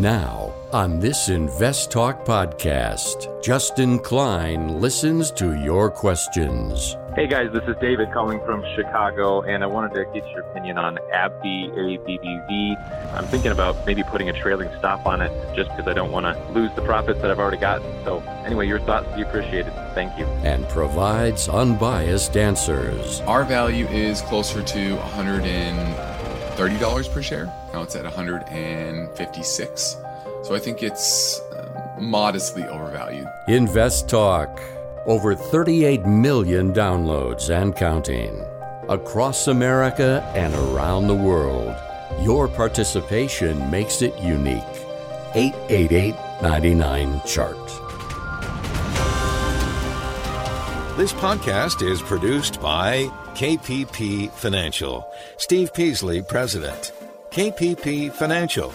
Now, on this Invest Talk podcast, Justin Klein listens to your questions. Hey guys, this is David calling from Chicago, and I wanted to get your opinion on AbbVie, ABBV. I'm thinking about maybe putting a trailing stop on it just because I don't want to lose the profits that I've already gotten. So, anyway, your thoughts would be appreciated. Thank you. And provides unbiased answers. Our value is closer to $130 per share. Now it's at 156. So I think it's uh, modestly overvalued. Invest Talk. Over 38 million downloads and counting. Across America and around the world. Your participation makes it unique. 888 99 Chart. This podcast is produced by KPP Financial. Steve Peasley, President. KPP Financial.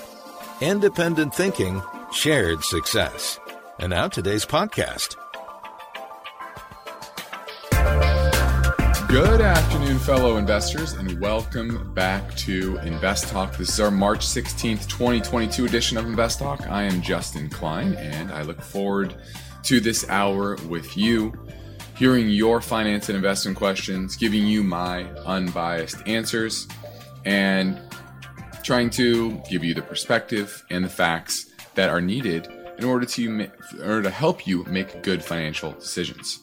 Independent thinking, shared success. And now today's podcast. Good afternoon, fellow investors, and welcome back to Invest Talk. This is our March 16th, 2022 edition of Invest Talk. I am Justin Klein, and I look forward to this hour with you, hearing your finance and investment questions, giving you my unbiased answers, and trying to give you the perspective and the facts that are needed in order to in order to help you make good financial decisions.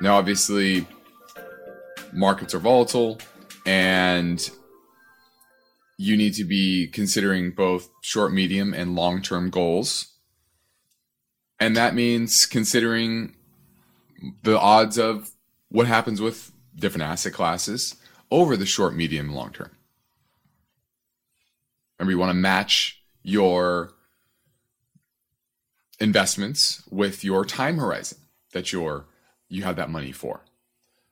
Now, obviously, markets are volatile and you need to be considering both short, medium, and long term goals. And that means considering the odds of what happens with different asset classes over the short, medium, long term. Remember, you want to match your investments with your time horizon that you're you have that money for.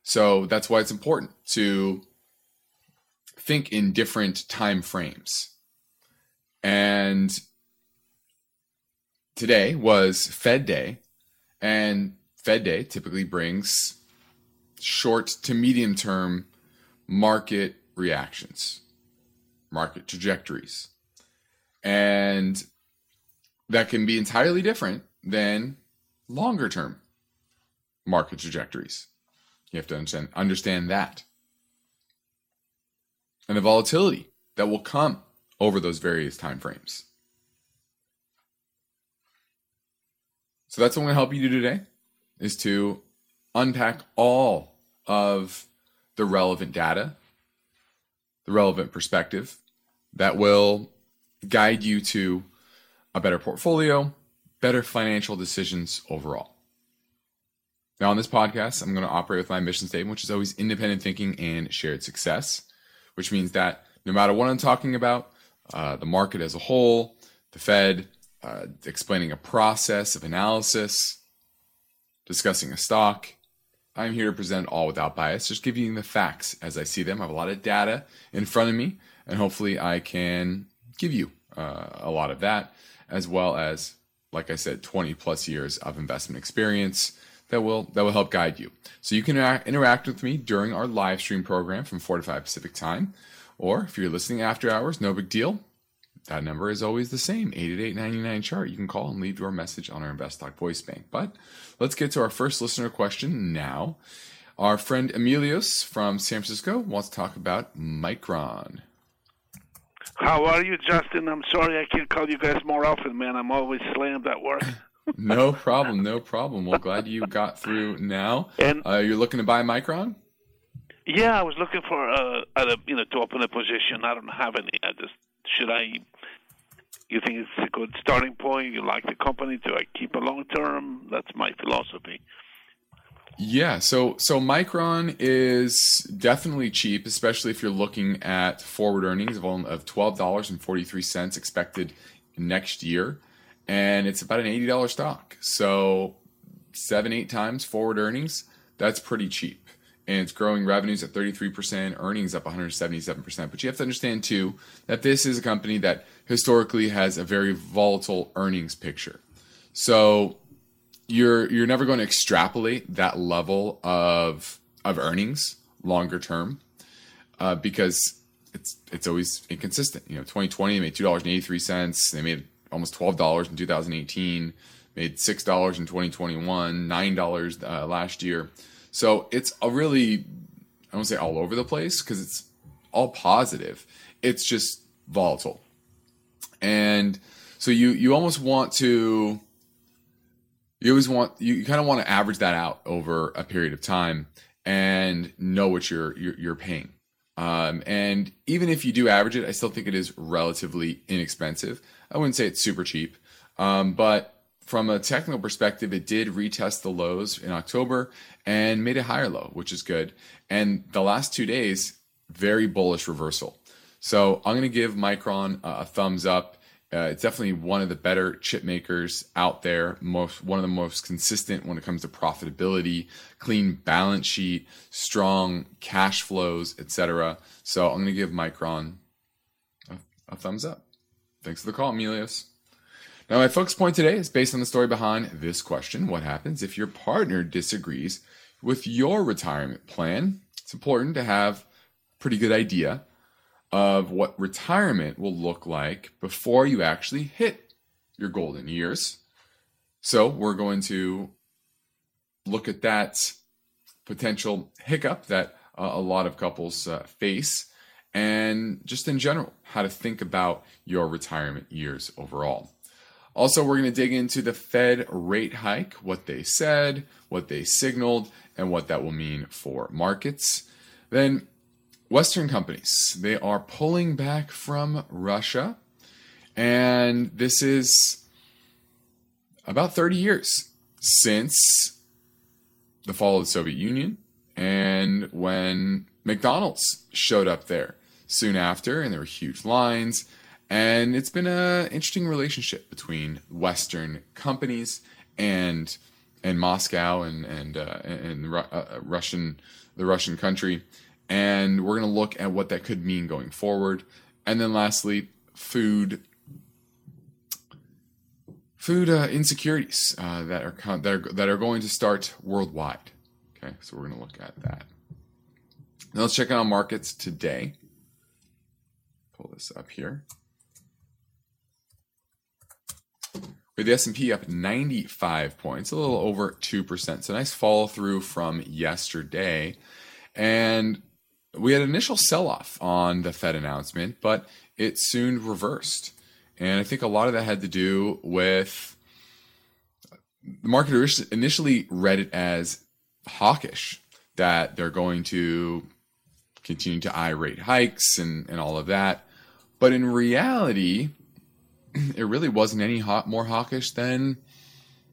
So that's why it's important to think in different time frames. And today was Fed Day, and Fed Day typically brings short to medium term market reactions, market trajectories. And that can be entirely different than longer term market trajectories. You have to understand, understand that. And the volatility that will come over those various time frames. So that's what I'm going to help you do today is to unpack all of the relevant data, the relevant perspective that will guide you to a better portfolio, better financial decisions overall. Now, on this podcast, I'm going to operate with my mission statement, which is always independent thinking and shared success, which means that no matter what I'm talking about, uh, the market as a whole, the Fed, uh, explaining a process of analysis, discussing a stock, I'm here to present all without bias, just giving you the facts as I see them. I have a lot of data in front of me, and hopefully, I can give you uh, a lot of that, as well as, like I said, 20 plus years of investment experience that will that will help guide you. So you can interact with me during our live stream program from 4 to 5 Pacific time. Or if you're listening after hours, no big deal. That number is always the same, 888-99 chart. You can call and leave your message on our Invest Talk voice bank. But let's get to our first listener question now. Our friend Emilios from San Francisco wants to talk about Micron. How are you, Justin? I'm sorry I can't call you guys more often, man. I'm always slammed at work. no problem, no problem. Well, glad you got through now. And uh, you're looking to buy Micron? Yeah, I was looking for uh, a you know to open a position. I don't have any. I just should I? You think it's a good starting point? You like the company? Do I keep a long term? That's my philosophy. Yeah, so so Micron is definitely cheap, especially if you're looking at forward earnings of of twelve dollars and forty three cents expected next year and it's about an $80 stock. So seven, eight times forward earnings, that's pretty cheap. And it's growing revenues at 33%, earnings up 177%. But you have to understand too that this is a company that historically has a very volatile earnings picture. So you're you're never going to extrapolate that level of of earnings longer term uh, because it's it's always inconsistent. You know, 2020 they made two dollars and eighty three cents. They made almost twelve dollars in 2018. Made six dollars in 2021. Nine dollars uh, last year. So it's a really I won't say all over the place because it's all positive. It's just volatile, and so you you almost want to you always want you kind of want to average that out over a period of time and know what you're you're, you're paying. Um, and even if you do average it, I still think it is relatively inexpensive. I wouldn't say it's super cheap, um, but from a technical perspective, it did retest the lows in October and made a higher low, which is good. And the last two days, very bullish reversal. So I'm going to give Micron a, thumbs up. Uh, it's definitely one of the better chip makers out there. Most one of the most consistent when it comes to profitability, clean balance sheet, strong cash flows, etc. So I'm going to give Micron a, a thumbs up. Thanks for the call, Emilios. Now, my focus point today is based on the story behind this question What happens if your partner disagrees with your retirement plan? It's important to have a pretty good idea of what retirement will look like before you actually hit your golden years. So, we're going to look at that potential hiccup that uh, a lot of couples uh, face and just in general, how to think about your retirement years overall. Also, we're going to dig into the Fed rate hike, what they said, what they signaled, and what that will mean for markets. Then, Western companies, they are pulling back from Russia. And this is about 30 years since the fall of the Soviet Union and when McDonald's showed up there soon after, and there were huge lines. And it's been an interesting relationship between Western companies and and Moscow and and uh, and uh, Russian the Russian country, and we're going to look at what that could mean going forward. And then lastly, food food uh, insecurities uh, that are that are that are going to start worldwide. Okay, so we're going to look at that. Now let's check out markets today. Pull this up here. With the S&P up 95 points, a little over 2%. So nice follow through from yesterday. And we had an initial sell-off on the Fed announcement, but it soon reversed. And I think a lot of that had to do with the market initially read it as hawkish, that they're going to continue to eye rate hikes and, and all of that. But in reality, it really wasn't any hot, more hawkish than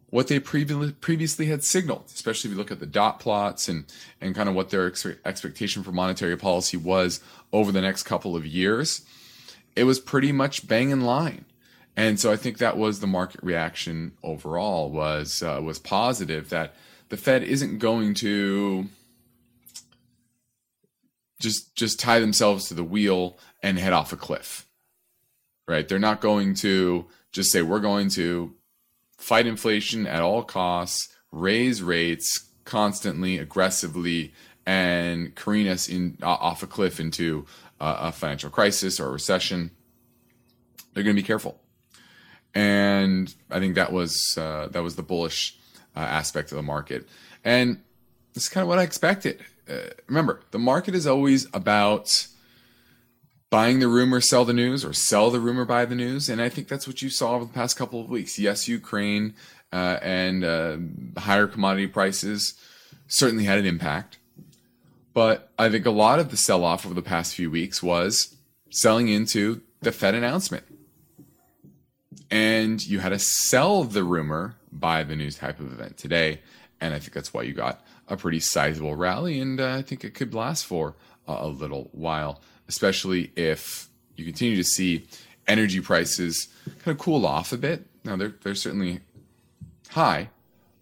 what they previously previously had signaled, especially if you look at the dot plots and and kind of what their ex- expectation for monetary policy was over the next couple of years. It was pretty much bang in line, and so I think that was the market reaction overall was uh, was positive that the Fed isn't going to just just tie themselves to the wheel and head off a cliff right? They're not going to just say, we're going to fight inflation at all costs, raise rates constantly, aggressively, and careen us in, off a cliff into a financial crisis or a recession. They're going to be careful. And I think that was uh, that was the bullish uh, aspect of the market, and this is kind of what I expected. Uh, remember, the market is always about buying the rumor, sell the news, or sell the rumor, buy the news. And I think that's what you saw over the past couple of weeks. Yes, Ukraine uh, and uh, higher commodity prices certainly had an impact. But I think a lot of the sell off over the past few weeks was selling into the Fed announcement. And you had to sell the rumor, buy the news type of event today. And I think that's why you got a pretty sizable rally. And uh, I think it could last for a little while especially if you continue to see energy prices kind of cool off a bit. Now they're they're certainly high,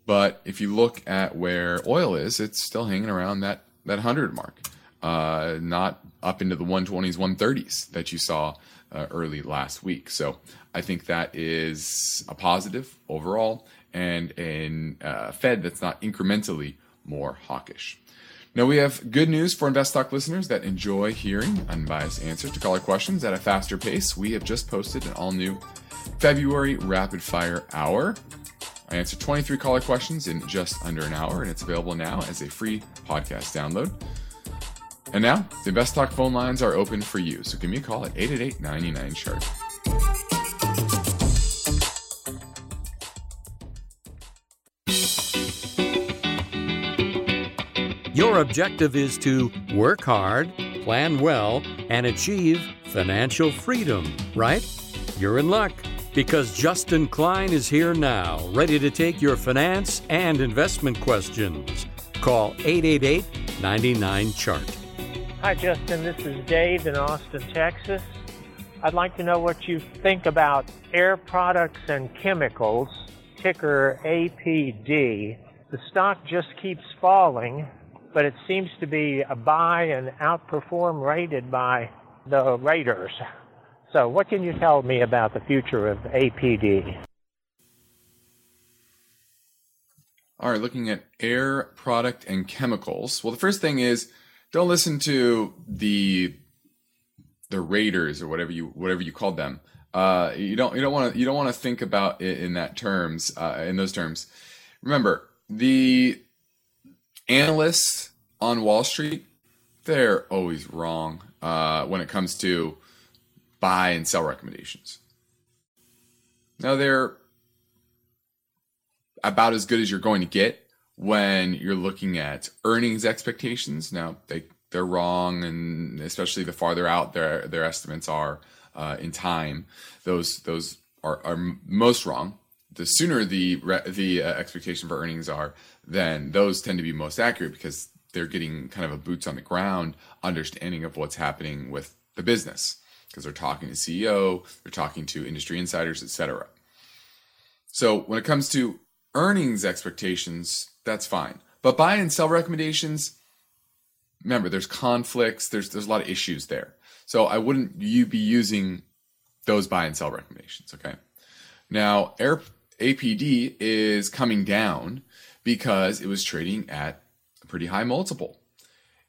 but if you look at where oil is, it's still hanging around that that hundred mark, uh, not up into the 120s, 130s that you saw uh, early last week. So I think that is a positive overall, and a uh, Fed that's not incrementally more hawkish. Now, we have good news for InvestTalk listeners that enjoy hearing unbiased answers to caller questions at a faster pace. We have just posted an all new February Rapid Fire Hour. I answered 23 caller questions in just under an hour, and it's available now as a free podcast download. And now, the InvestTalk phone lines are open for you, so give me a call at 888 99 Chart. Your objective is to work hard, plan well, and achieve financial freedom, right? You're in luck because Justin Klein is here now, ready to take your finance and investment questions. Call 888 99 Chart. Hi, Justin. This is Dave in Austin, Texas. I'd like to know what you think about Air Products and Chemicals, ticker APD. The stock just keeps falling, but it seems to be a buy and outperform rated by the raters. So, what can you tell me about the future of APD? All right, looking at air product and chemicals. Well, the first thing is don't listen to the the raiders or whatever you whatever you called them. Uh, you don't you don't want to you don't want to think about it in that terms uh, in those terms. Remember the analysts on Wall Street they're always wrong uh, when it comes to buy and sell recommendations. Now they're about as good as you're going to get when you're looking at earnings expectations. Now they they're wrong, and especially the farther out their their estimates are uh, in time, those those are, are most wrong. The sooner the the uh, expectation for earnings are, then those tend to be most accurate because they're getting kind of a boots on the ground understanding of what's happening with the business because they're talking to CEO, they're talking to industry insiders, etc. So when it comes to earnings expectations, that's fine. But buy and sell recommendations, remember there's conflicts, there's there's a lot of issues there. So I wouldn't you be using those buy and sell recommendations, okay? Now, APD is coming down because it was trading at a pretty high multiple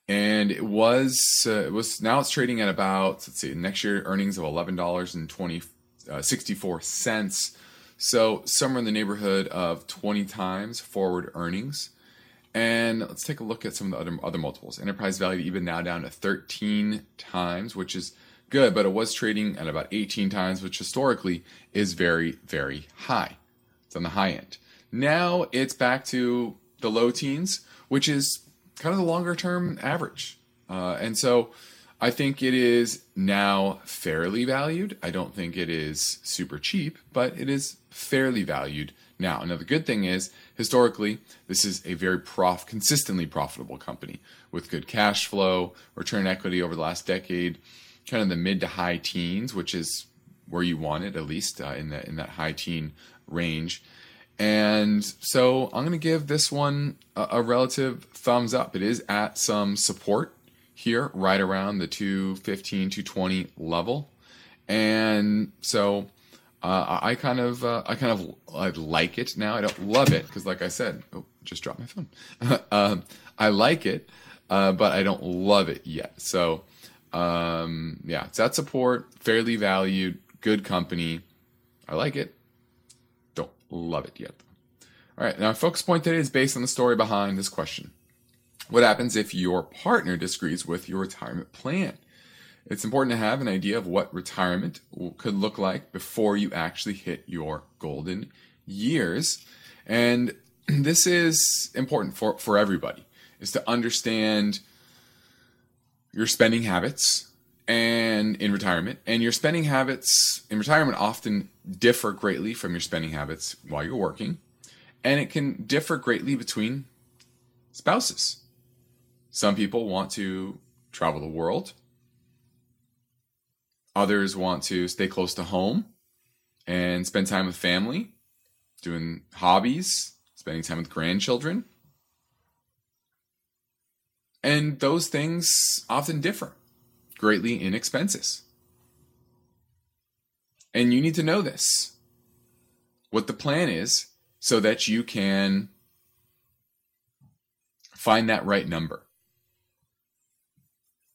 and it was uh, it was now it's trading at about let's see next year earnings of eleven dollars and twenty uh, sixty four cents, so somewhere in the neighborhood of twenty times forward earnings. And let's take a look at some of the other other multiples. Enterprise value even now down to thirteen times, which is good, but it was trading at about eighteen times, which historically is very very high. It's on the high end. Now it's back to the low teens, which is kind of the longer term average. Uh, and so I think it is now fairly valued. I don't think it is super cheap, but it is fairly valued now. Now, the good thing is, historically, this is a very prof, consistently profitable company with good cash flow, return equity over the last decade, kind of the mid to high teens, which is where you want it, at least uh, in that in that high teen range. And so I'm going to give this one a, a, relative thumbs up. It is at some support here, right around the 215, 220 level. And so uh, I kind of, uh, I kind of I like it now. I don't love it because, like I said, oh, just dropped my phone. um, I like it, uh, but I don't love it yet. So, um, yeah, it's at support, fairly valued, good company. I like it love it yet. All right, now our focus point today is based on the story behind this question. What happens if your partner disagrees with your retirement plan? It's important to have an idea of what retirement could look like before you actually hit your golden years. And this is important for, for everybody, is to understand your spending habits, and in retirement. And your spending habits in retirement often differ greatly from your spending habits while you're working. And it can differ greatly between spouses. Some people want to travel the world. Others want to stay close to home and spend time with family, doing hobbies, spending time with grandchildren. And those things often differ greatly in expenses. And you need to know this what the plan is so that you can find that right number.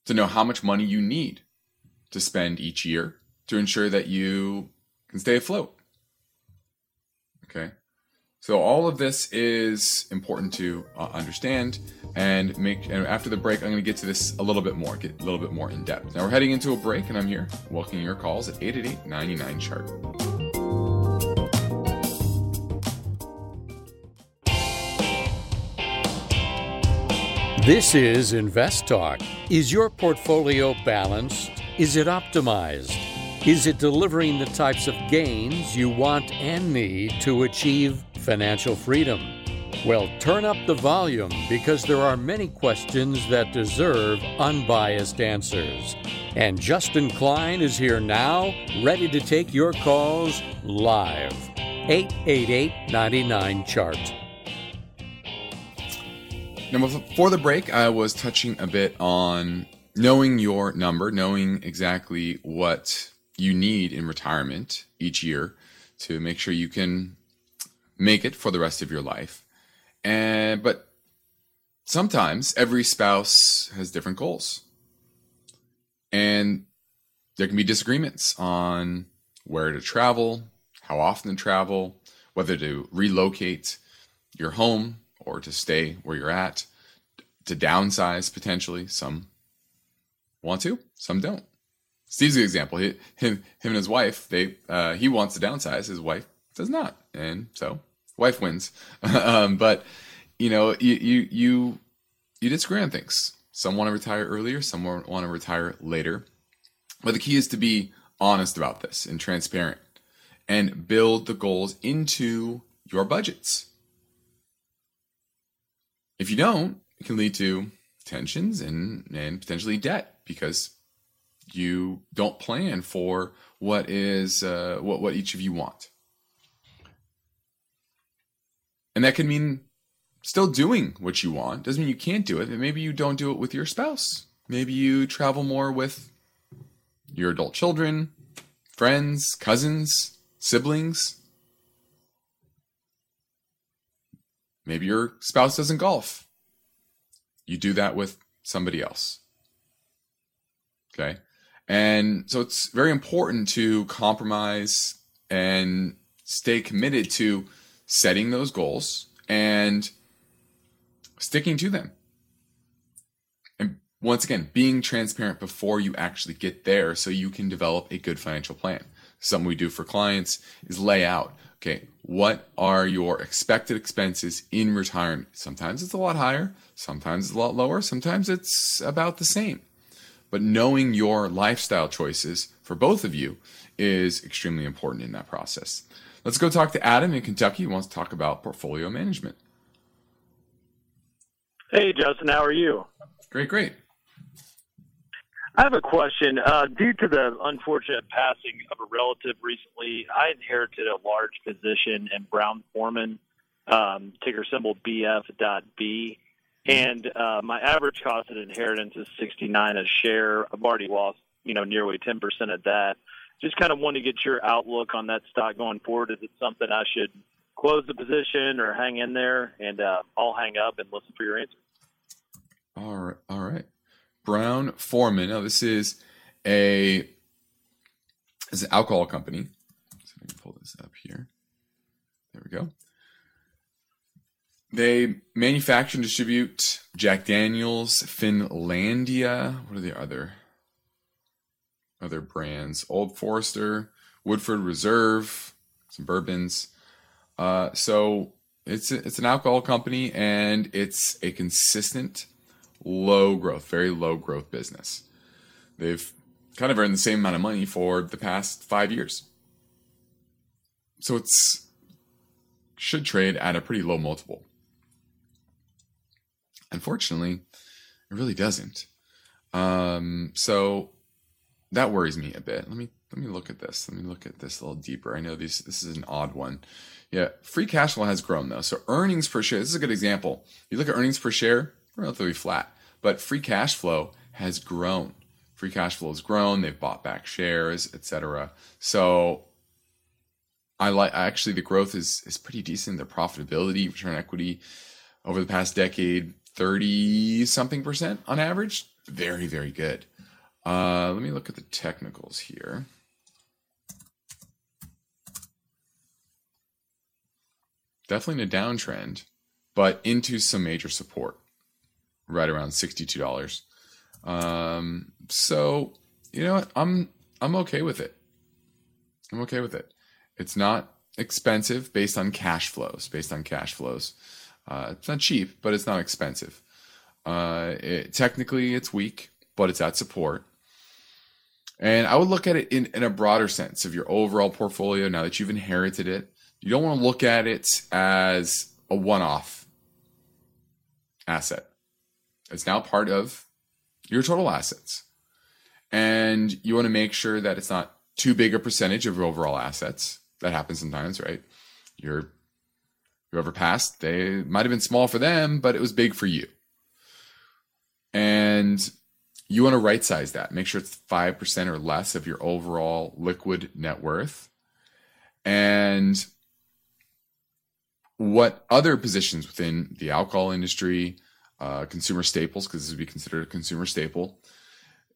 to know how much money you need to spend each year to ensure that you can stay afloat. Okay. So all of this is important to uh, understand and make. And after the break, I'm going to get to this a little bit more, get a little bit more in depth. Now we're heading into a break, and I'm here welcoming your calls at 888-99 chart. This is Invest Talk. Is your portfolio balanced? Is it optimized? Is it delivering the types of gains you want and need to achieve financial freedom? Well, turn up the volume because there are many questions that deserve unbiased answers. And Justin Klein is here now, ready to take your calls live. 888 99 Chart. Now, before the break, I was touching a bit on knowing your number, knowing exactly what you need in retirement each year to make sure you can make it for the rest of your life. And but sometimes every spouse has different goals. And there can be disagreements on where to travel, how often to travel, whether to relocate your home or to stay where you're at, to downsize potentially. Some want to, some don't. Steve's an example. He, him, him and his wife, they uh, he wants to downsize. His wife does not, and so wife wins. um, but you know, you you you you disagree on things. Some want to retire earlier. Some want to retire later. But the key is to be honest about this and transparent, and build the goals into your budgets. If you don't, it can lead to tensions and, and potentially debt because you don't plan for what is uh, what what each of you want, and that can mean still doing what you want. Doesn't mean you can't do it. Maybe you don't do it with your spouse. Maybe you travel more with your adult children, friends, cousins, siblings. Maybe your spouse doesn't golf. You do that with somebody else. Okay. And so it's very important to compromise and stay committed to setting those goals and sticking to them. And once again, being transparent before you actually get there so you can develop a good financial plan. Something we do for clients is lay out okay, what are your expected expenses in retirement? Sometimes it's a lot higher, sometimes it's a lot lower, sometimes it's about the same. But knowing your lifestyle choices for both of you is extremely important in that process. Let's go talk to Adam in Kentucky who wants to talk about portfolio management. Hey, Justin, how are you? Great, great. I have a question. Uh, due to the unfortunate passing of a relative recently, I inherited a large position in Brown Forman, um, ticker symbol BF.B. And uh, my average cost of inheritance is 69 a share. I've already lost, you know, nearly 10% of that. Just kind of want to get your outlook on that stock going forward. Is it something I should close the position or hang in there? And uh, I'll hang up and listen for your answer. All right. All right. Brown Forman. Now, this is a is an alcohol company. So I can pull this up here. There we go. They manufacture and distribute Jack Daniels, Finlandia. What are the other other brands? Old Forester, Woodford Reserve, some bourbons. Uh, so it's a, it's an alcohol company and it's a consistent low growth, very low growth business. They've kind of earned the same amount of money for the past five years. So it's should trade at a pretty low multiple. Unfortunately, it really doesn't. Um, so that worries me a bit. Let me let me look at this. Let me look at this a little deeper. I know these this is an odd one. Yeah, free cash flow has grown though. So earnings per share. This is a good example. You look at earnings per share, relatively flat, but free cash flow has grown. Free cash flow has grown. They've bought back shares, etc. So I like actually the growth is is pretty decent. Their profitability, return equity over the past decade, thirty something percent on average. Very very good. Uh, let me look at the technicals here. Definitely in a downtrend, but into some major support, right around sixty-two dollars. Um, so you know what? I'm I'm okay with it. I'm okay with it. It's not expensive based on cash flows. Based on cash flows, uh, it's not cheap, but it's not expensive. Uh, it, technically, it's weak, but it's at support. And I would look at it in, in a broader sense of your overall portfolio now that you've inherited it. You don't want to look at it as a one off asset. It's now part of your total assets. And you want to make sure that it's not too big a percentage of your overall assets. That happens sometimes, right? Your whoever passed, they might have been small for them, but it was big for you. And you want to right size that. Make sure it's 5% or less of your overall liquid net worth. And what other positions within the alcohol industry, uh, consumer staples, because this would be considered a consumer staple,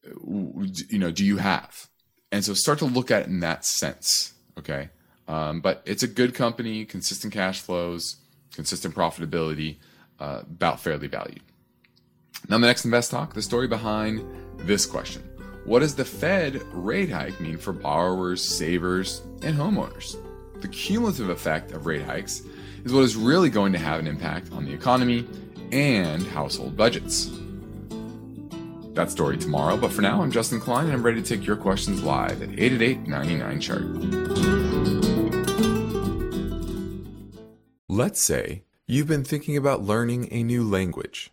you know, do you have? And so start to look at it in that sense. Okay. Um, but it's a good company, consistent cash flows, consistent profitability, uh, about fairly valued. Now, the next Invest Talk, the story behind this question What does the Fed rate hike mean for borrowers, savers, and homeowners? The cumulative effect of rate hikes is what is really going to have an impact on the economy and household budgets. That story tomorrow, but for now, I'm Justin Klein and I'm ready to take your questions live at 888 99 Chart. Let's say you've been thinking about learning a new language.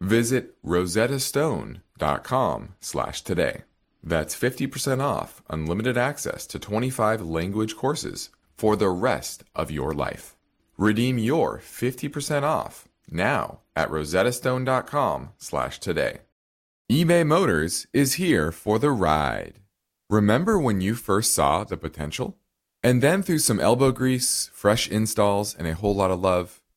Visit rosettastone.com slash today. That's 50% off unlimited access to 25 language courses for the rest of your life. Redeem your 50% off now at rosettastone.com slash today. eBay Motors is here for the ride. Remember when you first saw the potential? And then through some elbow grease, fresh installs, and a whole lot of love,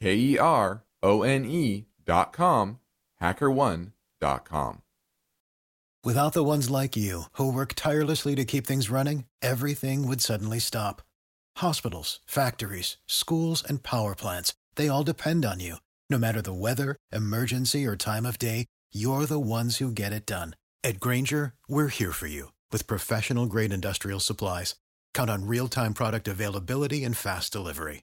K E R O N dot com. Without the ones like you, who work tirelessly to keep things running, everything would suddenly stop. Hospitals, factories, schools, and power plants, they all depend on you. No matter the weather, emergency, or time of day, you're the ones who get it done. At Grainger, we're here for you with professional grade industrial supplies. Count on real time product availability and fast delivery.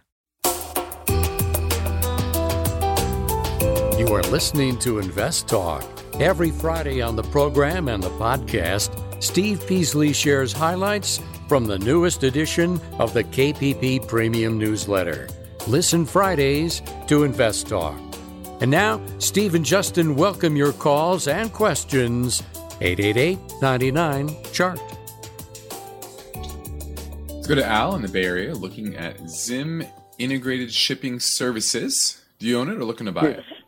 You are listening to Invest Talk. Every Friday on the program and the podcast, Steve Peasley shares highlights from the newest edition of the KPP Premium Newsletter. Listen Fridays to Invest Talk. And now, Steve and Justin welcome your calls and questions. 888 99 Chart. Let's go to Al in the Bay Area looking at Zim Integrated Shipping Services. Do you own it or looking to buy yes. it?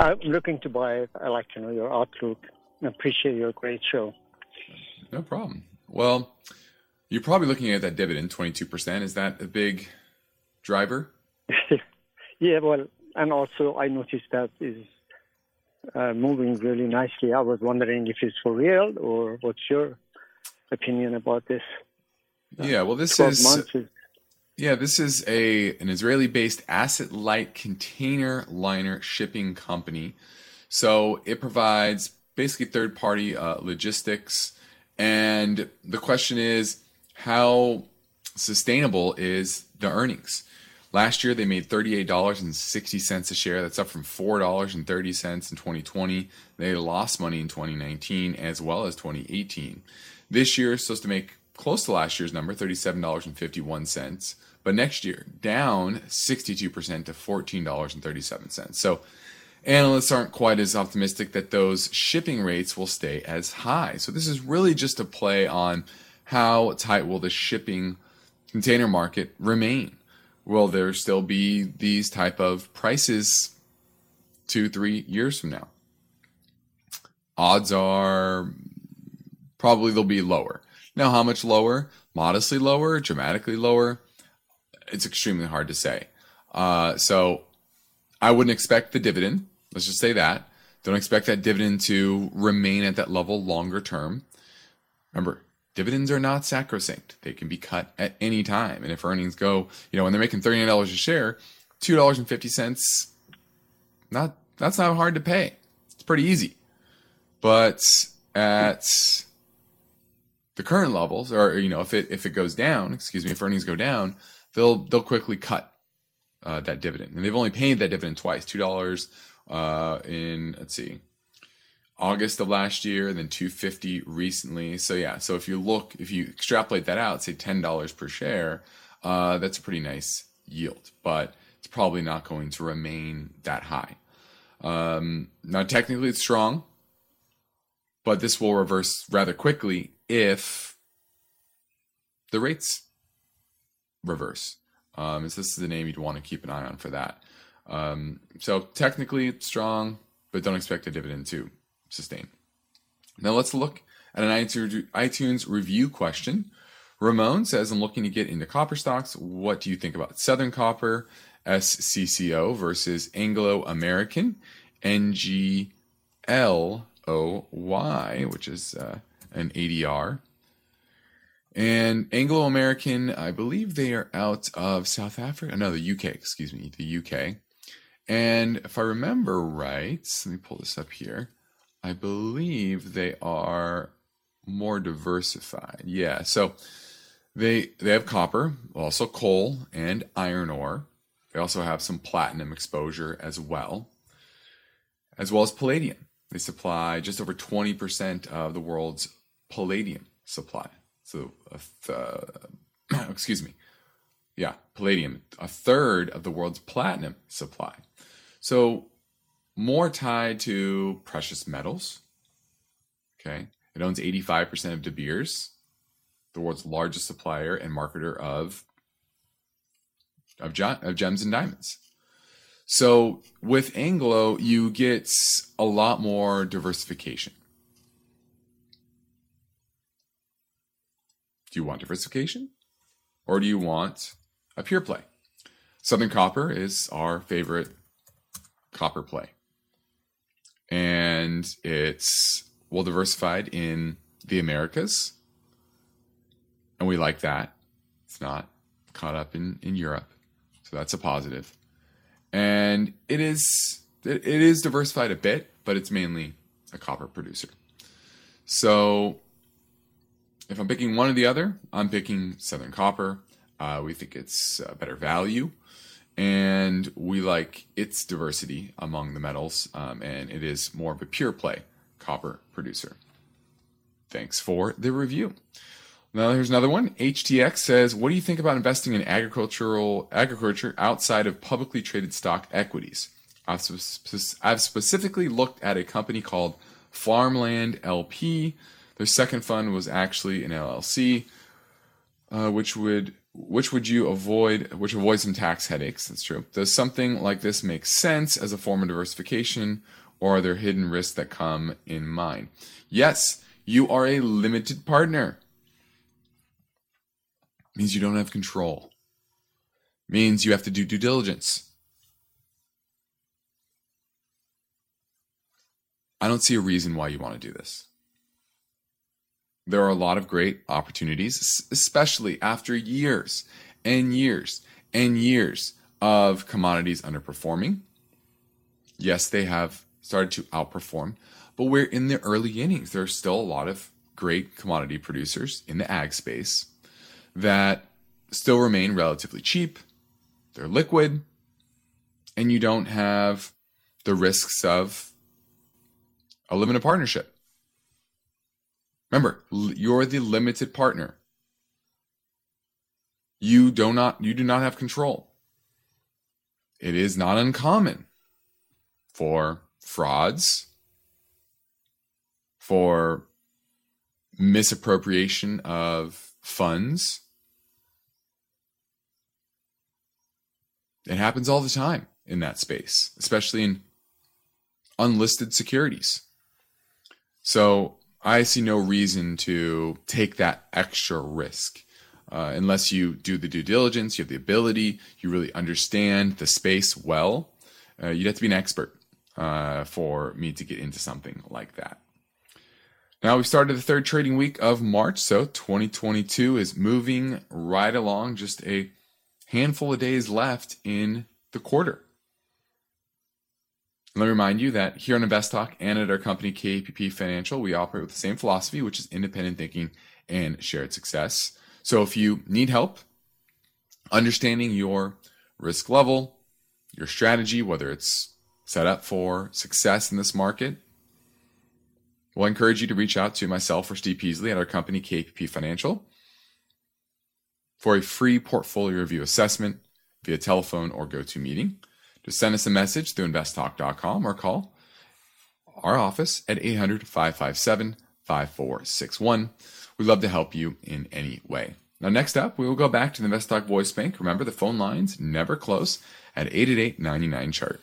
I'm looking to buy it. I'd like to know your outlook. I appreciate your great show. No problem. Well, you're probably looking at that dividend, 22%. Is that a big driver? yeah, well, and also I noticed that is uh, moving really nicely. I was wondering if it's for real or what's your opinion about this? Yeah, well, this is months is yeah, this is a an Israeli-based asset-light container liner shipping company. So it provides basically third-party uh, logistics, and the question is how sustainable is the earnings? Last year they made $38.60 a share. That's up from $4.30 in 2020. They lost money in 2019 as well as 2018. This year is supposed to make close to last year's number, $37.51. But next year, down 62% to $14.37. So analysts aren't quite as optimistic that those shipping rates will stay as high. So this is really just a play on how tight will the shipping container market remain? Will there still be these type of prices two, three years from now? Odds are probably they'll be lower. Now, how much lower? Modestly lower, dramatically lower? It's extremely hard to say. Uh, so I wouldn't expect the dividend. Let's just say that Don't expect that dividend to remain at that level longer term. Remember, dividends are not sacrosanct. They can be cut at any time. And if earnings go, you know, when they're making $39 a share, $2.50, not that's not hard to pay. It's pretty easy. But at the current levels, or you know, if it if it goes down, excuse me, if earnings go down, they'll they'll quickly cut uh, that dividend, and they've only paid that dividend twice, two dollars uh, in let's see, August of last year, and then two fifty recently. So yeah, so if you look, if you extrapolate that out, say ten dollars per share, uh, that's a pretty nice yield, but it's probably not going to remain that high. Um, now, technically, it's strong, but this will reverse rather quickly if the rates reverse. Um, so this is the name you'd want to keep an eye on for that. Um, so technically strong, but don't expect a dividend to sustain. Now let's look at an iTunes review question. Ramon says, I'm looking to get into copper stocks. What do you think about Southern Copper, SCCO versus Anglo American, NGLOY, which is uh, an ADR. And Anglo American, I believe they are out of South Africa. No, the UK, excuse me, the UK. And if I remember right, let me pull this up here. I believe they are more diversified. Yeah, so they they have copper, also coal and iron ore. They also have some platinum exposure as well, as well as palladium. They supply just over 20% of the world's palladium supply. So, uh, excuse me. Yeah, palladium, a third of the world's platinum supply. So, more tied to precious metals. Okay. It owns 85% of De Beers, the world's largest supplier and marketer of, of, of gems and diamonds. So with Anglo, you get a lot more diversification. Do you want diversification? Or do you want a pure play? Southern Copper is our favorite copper play. And it's well diversified in the Americas. And we like that. It's not caught up in, in Europe. So that's a positive and it is it is diversified a bit, but it's mainly a copper producer. So if I'm picking one or the other, I'm picking Southern Copper. Uh, we think it's a better value, and we like its diversity among the metals, um, and it is more of a pure play copper producer. Thanks for the review. Now here's another one. HTX says, "What do you think about investing in agricultural agriculture outside of publicly traded stock equities?" I've, spe- I've specifically looked at a company called Farmland LP. Their second fund was actually an LLC, uh, which would which would you avoid which avoids some tax headaches that's true does something like this make sense as a form of diversification or are there hidden risks that come in mind yes you are a limited partner means you don't have control. Means you have to do due diligence. I don't see a reason why you want to do this. There are a lot of great opportunities, especially after years and years and years of commodities underperforming. Yes, they have started to outperform, but we're in the early innings. There are still a lot of great commodity producers in the ag space that still remain relatively cheap. They're liquid, and you don't have the risks of a limited partnership. Remember, you're the limited partner. You do not you do not have control. It is not uncommon for frauds, for misappropriation of funds, It happens all the time in that space, especially in unlisted securities. So I see no reason to take that extra risk. Uh, unless you do the due diligence, you have the ability, you really understand the space well. Uh, you'd have to be an expert uh, for me to get into something like that. Now we've started the third trading week of March, so 2022 is moving right along. Just a handful of days left in the quarter. Let me remind you that here on Invest Talk and at our company KPP Financial, we operate with the same philosophy, which is independent thinking and shared success. So if you need help understanding your risk level, your strategy, whether it's set up for success in this market, We'll encourage you to reach out to myself or Steve Peasley at our company, KPP Financial, for a free portfolio review assessment via telephone or GoToMeeting. Just send us a message through investtalk.com or call our office at 800 557 5461. We'd love to help you in any way. Now, next up, we will go back to the InvestTalk Voice Bank. Remember, the phone lines never close at 888 99 chart.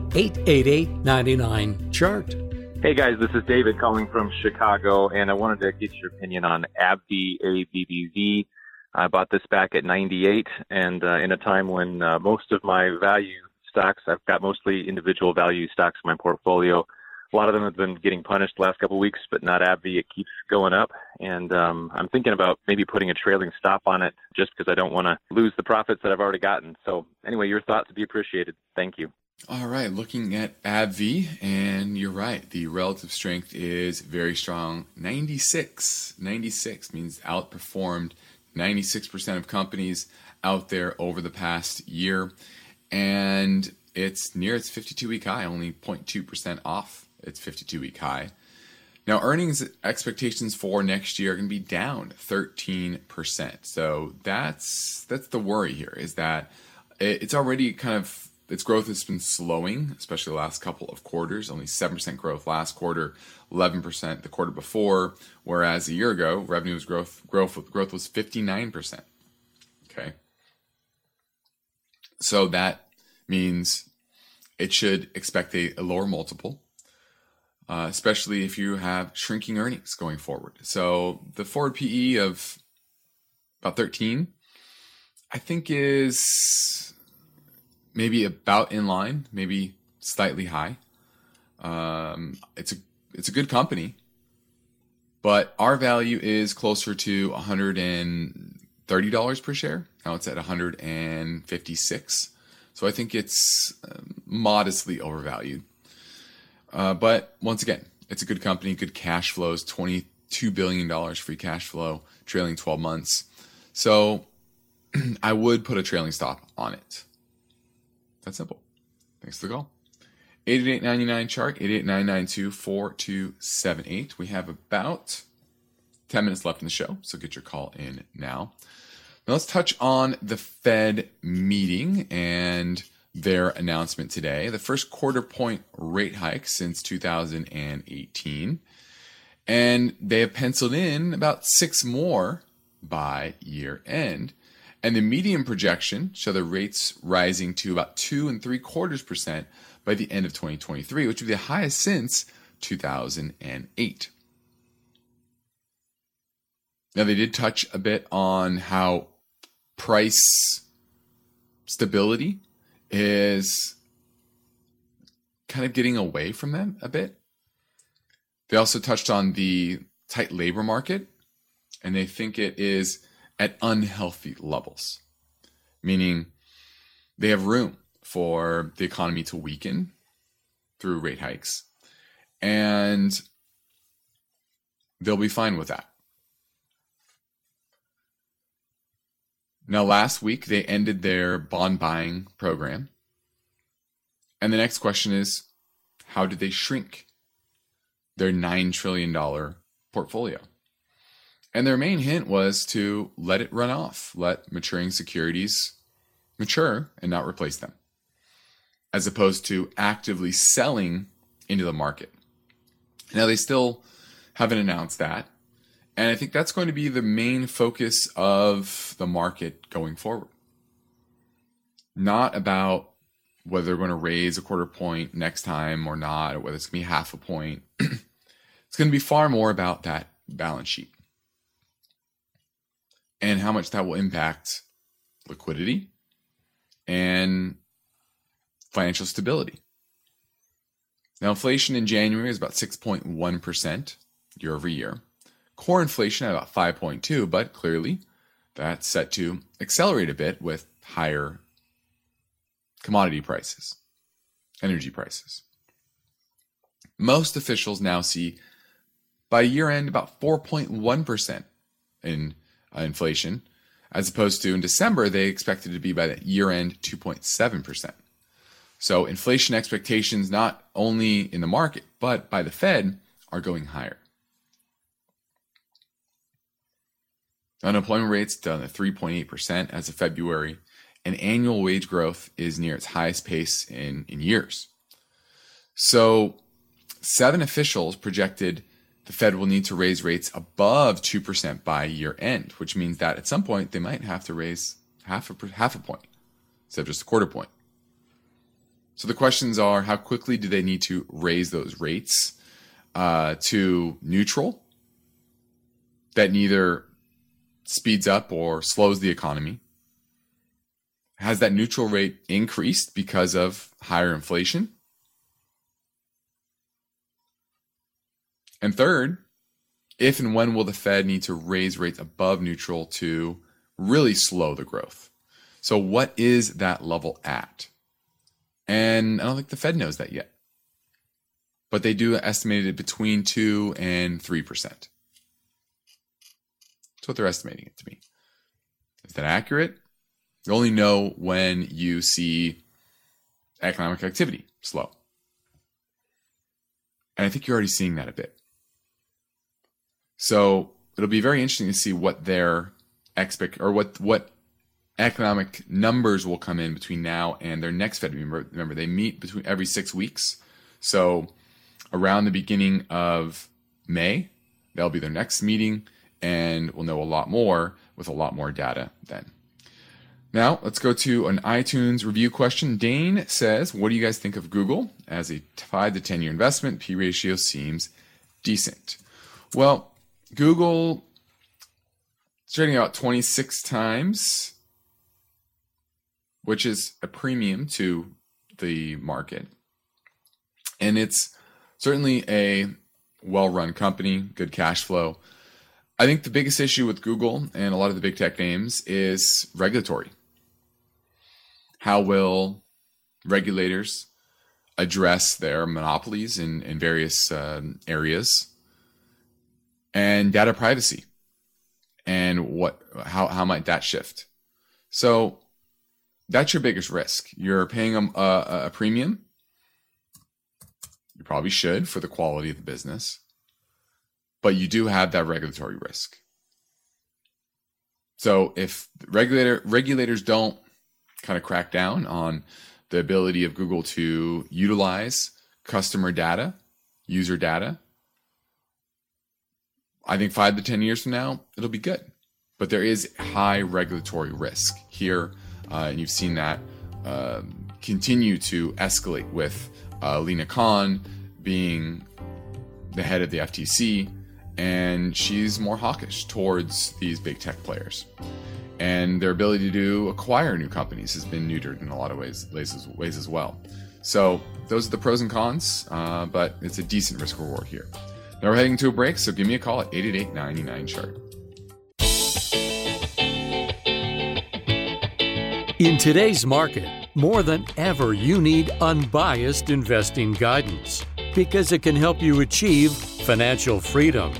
888 99 Chart. Hey guys, this is David calling from Chicago, and I wanted to get your opinion on AbbVie ABBV. I bought this back at 98, and uh, in a time when uh, most of my value stocks, I've got mostly individual value stocks in my portfolio. A lot of them have been getting punished the last couple of weeks, but not AbbVie. It keeps going up, and um, I'm thinking about maybe putting a trailing stop on it just because I don't want to lose the profits that I've already gotten. So anyway, your thoughts would be appreciated. Thank you. All right, looking at AbbVie, and you're right, the relative strength is very strong. 96. 96 means outperformed 96% of companies out there over the past year. And it's near its 52 week high, only 0.2% off its 52 week high. Now, earnings expectations for next year are going to be down 13%. So that's that's the worry here is that it's already kind of its growth has been slowing, especially the last couple of quarters. Only 7% growth last quarter, 11% the quarter before, whereas a year ago, revenue was growth growth growth was 59%. Okay. So that means it should expect a, a lower multiple, uh, especially if you have shrinking earnings going forward. So the forward PE of about 13, I think is maybe about in line, maybe slightly high. Um, it's a it's a good company, but our value is closer to 130 dollars per share. Now it's at 156, so I think it's um, modestly overvalued. Uh, but once again, it's a good company, good cash flows, 22 billion dollars free cash flow trailing 12 months. So I would put a trailing stop on it. That's simple. Thanks for the call. 8899 chart 889924278. We have about 10 minutes left in the show, so get your call in now. Now let's touch on the Fed meeting and their announcement today. The first quarter point rate hike since 2018. And they have penciled in about six more by year end. And the median projection show the rates rising to about two and three quarters percent by the end of 2023, which would be the highest since 2008. Now, they did touch a bit on how price stability is kind of getting away from them a bit. They also touched on the tight labor market, and they think it is at unhealthy levels, meaning they have room for the economy to weaken through rate hikes, and they'll be fine with that. Now, last week they ended their bond buying program. And the next question is how did they shrink their $9 trillion portfolio? And their main hint was to let it run off, let maturing securities mature and not replace them, as opposed to actively selling into the market. Now, they still haven't announced that. And I think that's going to be the main focus of the market going forward. Not about whether they're going to raise a quarter point next time or not, or whether it's going to be half a point. it's going to be far more about that balance sheet and how much that will impact liquidity and financial stability. Now, inflation in January is about 6.1% year over year. Core inflation at about 5.2, but clearly that's set to accelerate a bit with higher commodity prices, energy prices. Most officials now see by year end about 4.1% in uh, inflation, as opposed to in December, they expected to be by the year end 2.7%. So inflation expectations, not only in the market, but by the Fed, are going higher. Unemployment rates down to 3.8% as of February, and annual wage growth is near its highest pace in, in years. So, seven officials projected the Fed will need to raise rates above 2% by year end, which means that at some point they might have to raise half a, half a point instead of just a quarter point. So the questions are how quickly do they need to raise those rates uh, to neutral that neither speeds up or slows the economy? Has that neutral rate increased because of higher inflation? And third, if and when will the Fed need to raise rates above neutral to really slow the growth? So, what is that level at? And I don't think the Fed knows that yet. But they do estimate it between 2 and 3%. That's what they're estimating it to be. Is that accurate? You only know when you see economic activity slow. And I think you're already seeing that a bit. So it'll be very interesting to see what their expect or what what economic numbers will come in between now and their next Fed. Remember, remember they meet between every six weeks. So around the beginning of May, that'll be their next meeting, and we'll know a lot more with a lot more data then. Now, let's go to an iTunes review question. Dane says, What do you guys think of Google? As a 5 to 10 year investment, P ratio seems decent. Well, Google trading about 26 times, which is a premium to the market. And it's certainly a well run company, good cash flow. I think the biggest issue with Google and a lot of the big tech names is regulatory. How will regulators address their monopolies in, in various uh, areas? And data privacy and what how how might that shift? So that's your biggest risk. You're paying a, a, a premium. You probably should for the quality of the business but you do have that regulatory risk. So if regulator regulators don't kind of crack down on the ability of google to utilize customer data user data I think five to 10 years from now, it'll be good. But there is high regulatory risk here. Uh, and you've seen that uh, continue to escalate with uh, Lina Khan being the head of the FTC. And she's more hawkish towards these big tech players. And their ability to acquire new companies has been neutered in a lot of ways, ways, ways as well. So those are the pros and cons, uh, but it's a decent risk reward here. Now we're heading to a break, so give me a call at 888 99 chart. In today's market, more than ever, you need unbiased investing guidance because it can help you achieve financial freedom.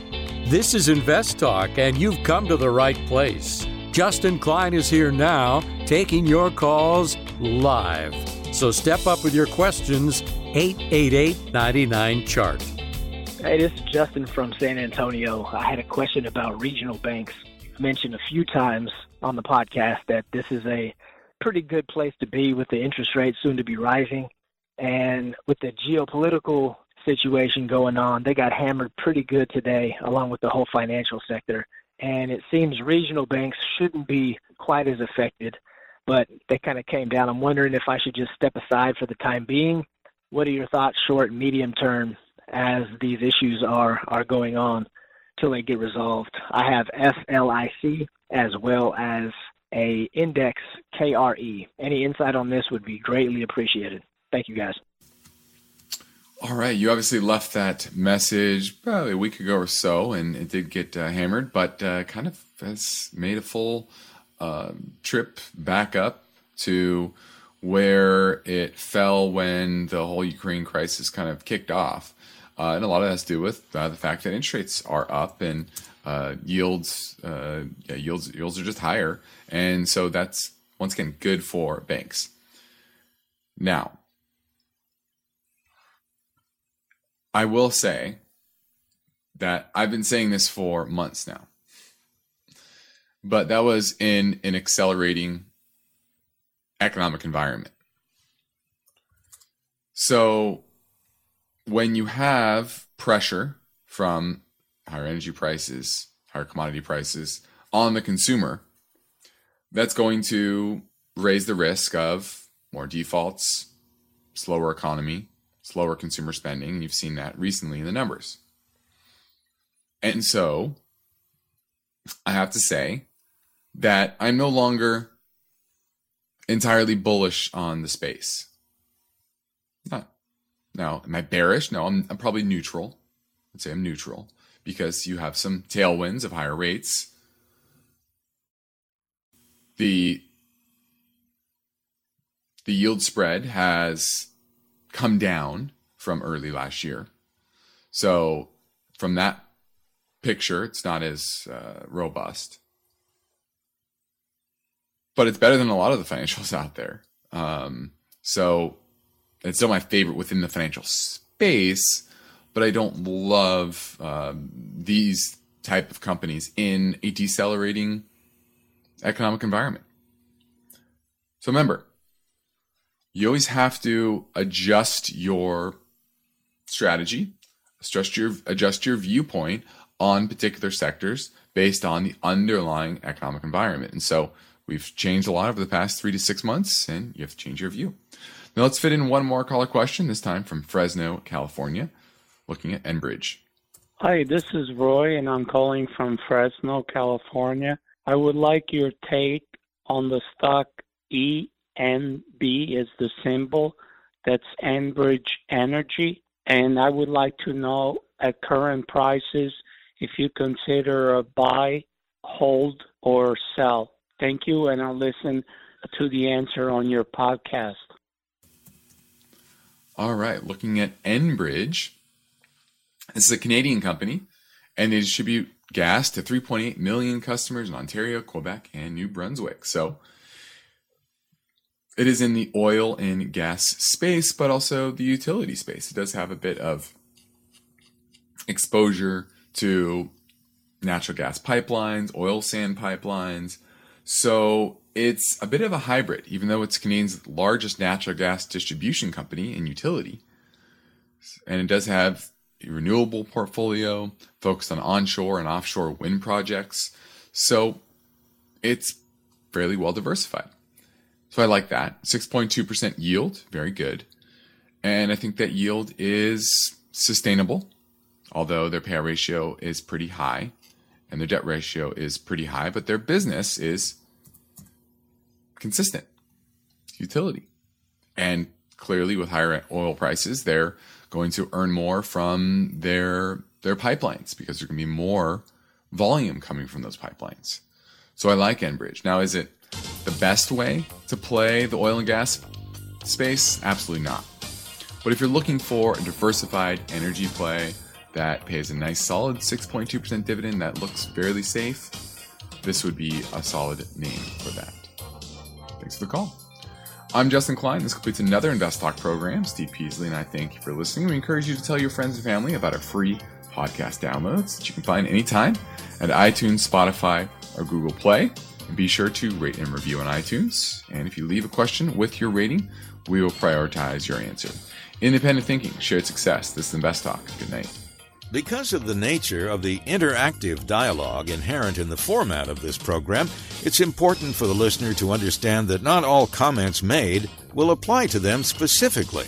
This is Invest Talk, and you've come to the right place. Justin Klein is here now, taking your calls live. So step up with your questions 888 99 Chart. Hey, this is Justin from San Antonio. I had a question about regional banks. You've mentioned a few times on the podcast that this is a pretty good place to be with the interest rates soon to be rising. And with the geopolitical situation going on, they got hammered pretty good today, along with the whole financial sector. And it seems regional banks shouldn't be quite as affected, but they kind of came down. I'm wondering if I should just step aside for the time being. What are your thoughts, short medium term, as these issues are are going on till they get resolved? I have FLIC as well as a index KRE. Any insight on this would be greatly appreciated. Thank you, guys. All right, you obviously left that message probably a week ago or so, and it did get uh, hammered, but uh, kind of has made a full uh, trip back up to where it fell when the whole Ukraine crisis kind of kicked off. Uh, and a lot of that has to do with uh, the fact that interest rates are up and uh, yields, yeah, yields, yields are just higher, and so that's once again good for banks. Now, I will say that I've been saying this for months now. But that was in an accelerating economic environment. So when you have pressure from higher energy prices, higher commodity prices on the consumer, that's going to raise the risk of more defaults, slower economy, slower consumer spending. You've seen that recently in the numbers. And so I have to say that I'm no longer entirely bullish on the space. Now, am I bearish? No, I'm, I'm probably neutral. I'd say I'm neutral because you have some tailwinds of higher rates. The the yield spread has come down from early last year. So from that picture, it's not as uh, robust, but it's better than a lot of the financials out there. Um, so it's still my favorite within the financial space, but I don't love um, these type of companies in a decelerating economic environment. So remember, you always have to adjust your strategy, adjust your adjust your viewpoint on particular sectors based on the underlying economic environment. And so we've changed a lot over the past three to six months, and you have to change your view. Now let's fit in one more caller question, this time from Fresno, California, looking at Enbridge. Hi, this is Roy, and I'm calling from Fresno, California. I would like your take on the stock ENB is the symbol. That's Enbridge Energy. And I would like to know at current prices if you consider a buy, hold, or sell. Thank you, and I'll listen to the answer on your podcast. All right, looking at Enbridge. This is a Canadian company, and they distribute gas to 3.8 million customers in Ontario, Quebec, and New Brunswick. So it is in the oil and gas space, but also the utility space. It does have a bit of exposure to natural gas pipelines, oil sand pipelines. So it's a bit of a hybrid, even though it's Canadian's largest natural gas distribution company and utility. And it does have a renewable portfolio focused on onshore and offshore wind projects. So it's fairly well diversified. So I like that. 6.2% yield, very good. And I think that yield is sustainable, although their payout ratio is pretty high and their debt ratio is pretty high, but their business is consistent utility. And clearly with higher oil prices, they're going to earn more from their their pipelines because there can be more volume coming from those pipelines. So I like Enbridge. Now is it the best way to play the oil and gas space? Absolutely not. But if you're looking for a diversified energy play that pays a nice solid 6.2% dividend that looks fairly safe, this would be a solid name for that. Thanks for the call. I'm Justin Klein. This completes another Invest Talk program. Steve Peasley and I thank you for listening. We encourage you to tell your friends and family about our free podcast downloads that you can find anytime at iTunes, Spotify, or Google Play. And be sure to rate and review on iTunes. And if you leave a question with your rating, we will prioritize your answer. Independent thinking, shared success. This is Invest Talk. Good night. Because of the nature of the interactive dialogue inherent in the format of this program, it's important for the listener to understand that not all comments made will apply to them specifically.